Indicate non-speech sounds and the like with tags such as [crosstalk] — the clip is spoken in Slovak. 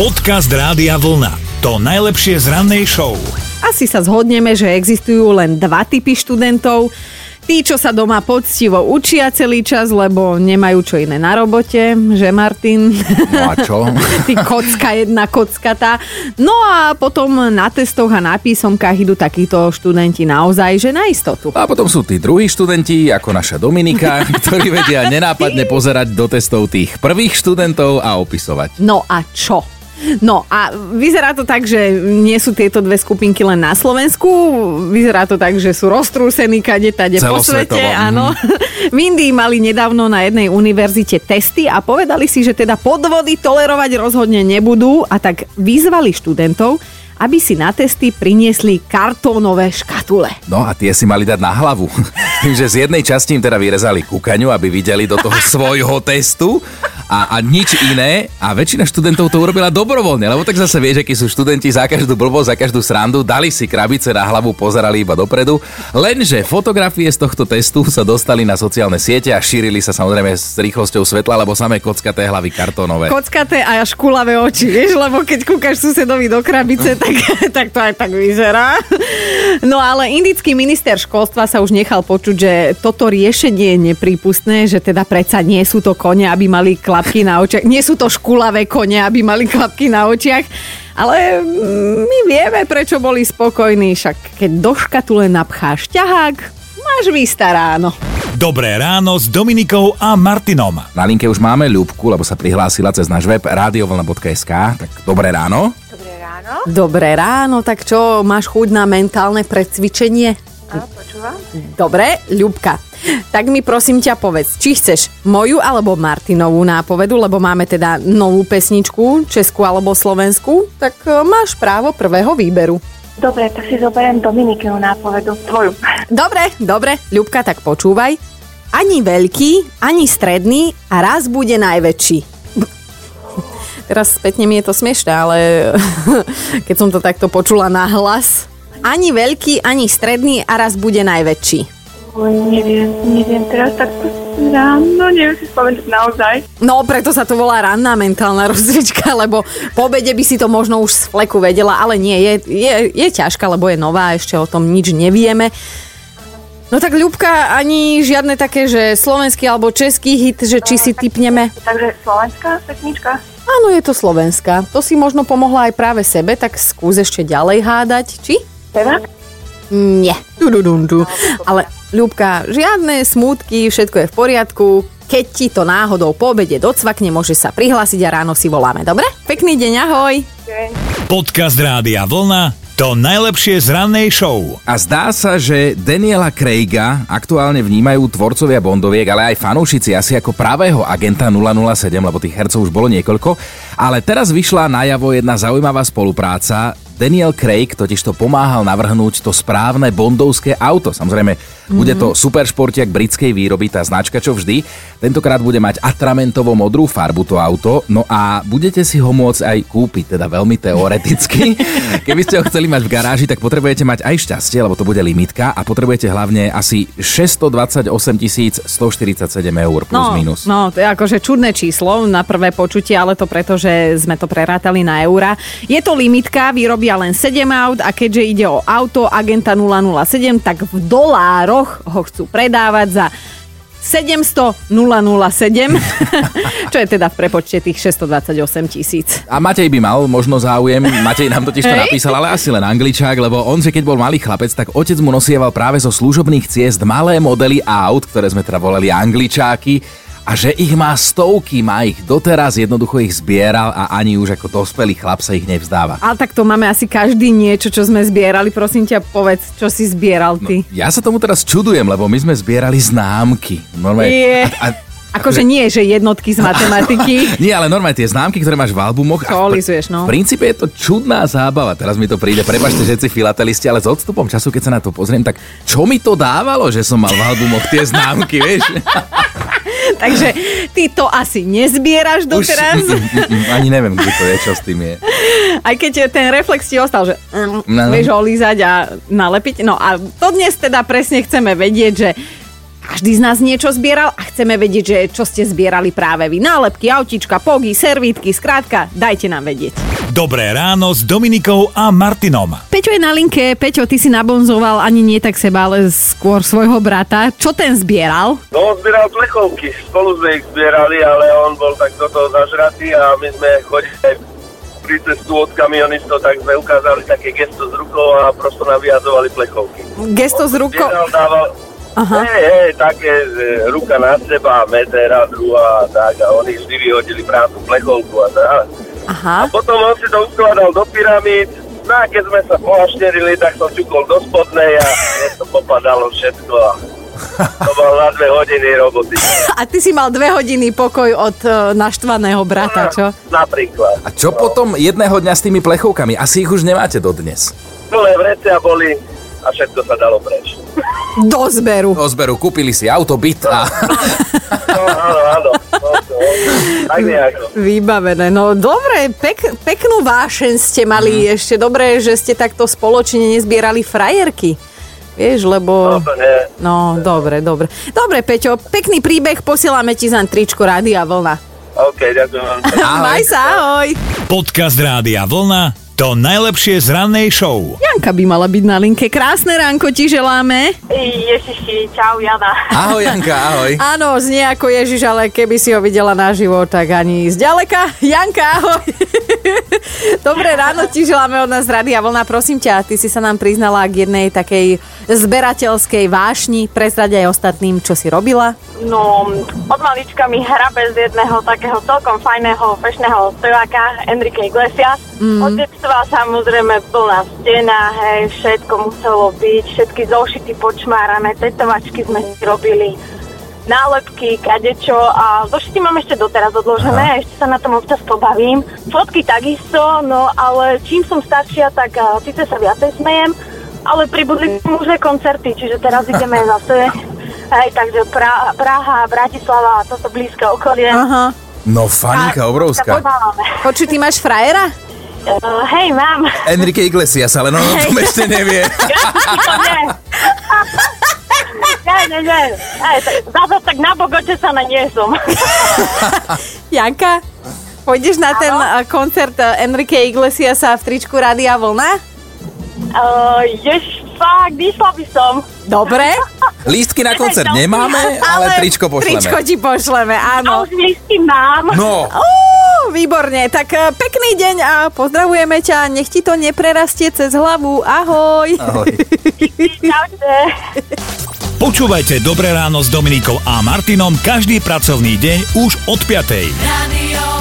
Podcast Rádia Vlna. To najlepšie z rannej show. Asi sa zhodneme, že existujú len dva typy študentov. Tí, čo sa doma poctivo učia celý čas, lebo nemajú čo iné na robote, že Martin? No a čo? [laughs] Ty kocka jedna, kocka tá. No a potom na testoch a na písomkách idú takíto študenti naozaj, že na istotu. A potom sú tí druhí študenti, ako naša Dominika, [laughs] ktorí vedia nenápadne pozerať do testov tých prvých študentov a opisovať. No a čo? No a vyzerá to tak, že nie sú tieto dve skupinky len na Slovensku. Vyzerá to tak, že sú roztrúsení kade tade po svete. Áno. [laughs] V Indii mali nedávno na jednej univerzite testy a povedali si, že teda podvody tolerovať rozhodne nebudú a tak vyzvali študentov, aby si na testy priniesli kartónové škatule. No a tie si mali dať na hlavu. [laughs] Tým, že z jednej časti im teda vyrezali kúkaňu, aby videli do toho [laughs] svojho testu a, a nič iné. A väčšina študentov to urobila dobrovoľne, lebo tak zase vieš, akí sú študenti za každú blbosť, za každú srandu, dali si krabice na hlavu, pozerali iba dopredu. Lenže fotografie z tohto testu sa dostali na sociálne siete a šírili sa samozrejme s rýchlosťou svetla, lebo samé kockaté hlavy kartónové. Kockaté a až kulavé oči, vieš, lebo keď kúkaš susedovi do krabice, tak, [laughs] tak to aj tak vyzerá. No ale indický minister školstva sa už nechal počuť, že toto riešenie je neprípustné, že teda predsa nie sú to kone, aby mali klapky na očiach, nie sú to škulavé kone, aby mali klapky na očiach, ale my vieme, prečo boli spokojní, však keď do škatule napcháš ťahák, máš výsta ráno. Dobré ráno s Dominikou a Martinom. Na linke už máme Ľubku, lebo sa prihlásila cez náš web radiovlna.sk. Tak dobré ráno. Dobré ráno. Dobré ráno, tak čo, máš chuť na mentálne predcvičenie? Áno, počúvam. Dobre, Ľubka. Tak mi prosím ťa povedz, či chceš moju alebo Martinovú nápovedu, lebo máme teda novú pesničku, českú alebo slovenskú, tak e, máš právo prvého výberu. Dobre, tak si zoberiem Dominikinu nápovedu. Tvoju. Dobre, dobre, Ľubka, tak počúvaj. Ani veľký, ani stredný a raz bude najväčší. [laughs] Teraz spätne mi je to smiešne, ale [laughs] keď som to takto počula na hlas. Ani veľký, ani stredný a raz bude najväčší. Oj, neviem, neviem teraz tak ráno, neviem si spomenúť naozaj. No, preto sa to volá ranná mentálna [laughs] rozcvička, lebo po obede by si to možno už z fleku vedela, ale nie, je, je, je ťažká, lebo je nová, ešte o tom nič nevieme. No tak Ľubka, ani žiadne také, že slovenský alebo český hit, že či si typneme. Takže slovenská pesnička? Áno, je to slovenská. To si možno pomohla aj práve sebe, tak skús ešte ďalej hádať, či? Spevák? Nie. Du-du-du-du. Ale Ľubka, žiadne smútky, všetko je v poriadku. Keď ti to náhodou po obede docvakne, môže sa prihlásiť a ráno si voláme, dobre? Pekný deň, ahoj. Podcast Rádia Vlna. To najlepšie z rannej show. A zdá sa, že Daniela Craiga aktuálne vnímajú tvorcovia Bondoviek, ale aj fanúšici asi ako pravého agenta 007, lebo tých hercov už bolo niekoľko. Ale teraz vyšla najavo jedna zaujímavá spolupráca. Daniel Craig totiž to pomáhal navrhnúť to správne bondovské auto. Samozrejme, mm-hmm. bude to superšportiak britskej výroby, tá značka čo vždy. Tentokrát bude mať atramentovo modrú farbu to auto, no a budete si ho môcť aj kúpiť, teda veľmi teoreticky. [laughs] Keby ste ho chceli mať v garáži, tak potrebujete mať aj šťastie, lebo to bude limitka a potrebujete hlavne asi 628 147 eur plus No, minus. no, to je akože čudné číslo na prvé počutie, ale to preto, že sme to prerátali na eura. Je to limitka, vyrobia len 7 aut a keďže ide o auto agenta 007, tak v dolároch ho chcú predávať za 700 007, [laughs] čo je teda v prepočte tých 628 tisíc. A Matej by mal možno záujem, Matej nám totiž to napísal, ale asi len angličák, lebo on, že keď bol malý chlapec, tak otec mu nosieval práve zo služobných ciest malé modely aut, ktoré sme teda volali angličáky, a že ich má stovky, má ich doteraz, jednoducho ich zbieral a ani už ako dospelý chlap sa ich nevzdáva. Ale tak to máme asi každý niečo, čo sme zbierali. Prosím ťa, povedz, čo si zbieral ty. Ja sa tomu teraz čudujem, lebo my sme zbierali známky. Normálne, Je. a, a, Akože nie, že jednotky z [laughs] matematiky. nie, ale normálne tie známky, ktoré máš v albumoch. Olizuješ, no. V princípe je to čudná zábava. Teraz mi to príde, prepačte všetci filatelisti, ale s odstupom času, keď sa na to pozriem, tak čo mi to dávalo, že som mal v albumoch tie známky, vieš? [laughs] Takže ty to asi nezbieraš doteraz. mm, ani neviem, kde to je, čo s tým je. Aj keď ten reflex ti ostal, že mm, No. vieš olízať a nalepiť. No a to dnes teda presne chceme vedieť, že každý z nás niečo zbieral a chceme vedieť, že čo ste zbierali práve vy. Nálepky, autička, pogy, servítky, skrátka, dajte nám vedieť. Dobré ráno s Dominikou a Martinom. Peťo je na linke. Peťo, ty si nabonzoval ani nie tak seba, ale skôr svojho brata. Čo ten zbieral? No, on zbieral plechovky, spolu sme ich zbierali, ale on bol tak do toho zažratý a my sme chodili pri cestu od kamionistov, tak sme ukázali také gesto s rukou a prosto naviazovali plechovky. Gesto s rukou. Zbieral, dával, Aha. Hej, hej, také, že ruka na seba, meter a druhá a tak a oni vždy vyhodili prácu plechovku a tak. Aha. A potom on si to uskladal do pyramíd, no a keď sme sa pohašterili, tak som čukol do spodnej a to popadalo všetko a to bol na dve hodiny roboty. A ty si mal dve hodiny pokoj od e, naštvaného brata, čo? Napríklad. A čo potom jedného dňa s tými plechovkami? Asi ich už nemáte dodnes. Plné vrecia boli a všetko sa dalo preč. Do zberu. Do zberu kúpili si auto, byt a... No áno, áno. No, no, tak. Vybavené. No dobre, pek, peknú vášeň ste mali Mhm. ešte. Dobré, že ste takto spoločne nezbierali frajerky. Vieš, No lebo... nie. No, dobre, dobre. Dobre, Peťo, pekný príbeh, posielame ti za tričko Rádia Vlna. OK, ďakujem vám. Ahoj. Maj sa, ahoj. Podcast Rádia Vlna to najlepšie z rannej show. Janka by mala byť na linke. Krásne ránko ti želáme. Ježiši, čau Jana. Ahoj Janka, ahoj. Áno, znie ako Ježiš, ale keby si ho videla naživo, tak ani zďaleka. Janka, ahoj. [laughs] Dobré ráno ti želáme od nás Rádia Vlna. Prosím ťa, ty si sa nám priznala k jednej takej zberateľskej vášni. Prezrať aj ostatným, čo si robila. No, od malička mi hrabe z jedného takého celkom fajného, fešného speváka Enrique Iglesias. Mm. Od detstva samozrejme plná stena, hej, všetko muselo byť, všetky zošity počmárané, tetovačky sme si robili nálepky, kadečo a zošity mám ešte doteraz odložené, ešte sa na tom občas pobavím. Fotky takisto, no ale čím som staršia, tak uh, síce sa viacej smejem, ale pribudli už aj koncerty, čiže teraz ideme zase Hej, takže pra, Praha, Bratislava, toto blízke okolie. Aha. No faninka obrovská. Počuj, ty máš frajera? Uh, hej, mám. Enrique Iglesias, ale no, no tom ešte nevie. [laughs] To nie. Nie, nie, zase tak na Bogote sa na nie som. [laughs] Janka, pôjdeš na ten Áno. eh, koncert eh, Enrique Iglesiasa v tričku Rádia Vlna? Uh, jež, fakt, vyšla by som. Dobre. [laughs] Lístky na koncert nemáme, ale tričko Tričko pošleme. ti pošleme, A áno. už listy mám. No, výborne, tak eh, pekný deň a pozdravujeme ťa, nech ti to neprerastie cez hlavu, ahoj. ahoj. Čaute. Počúvajte Dobré ráno s Dominikou a Martinom každý pracovný deň už od 5. Radio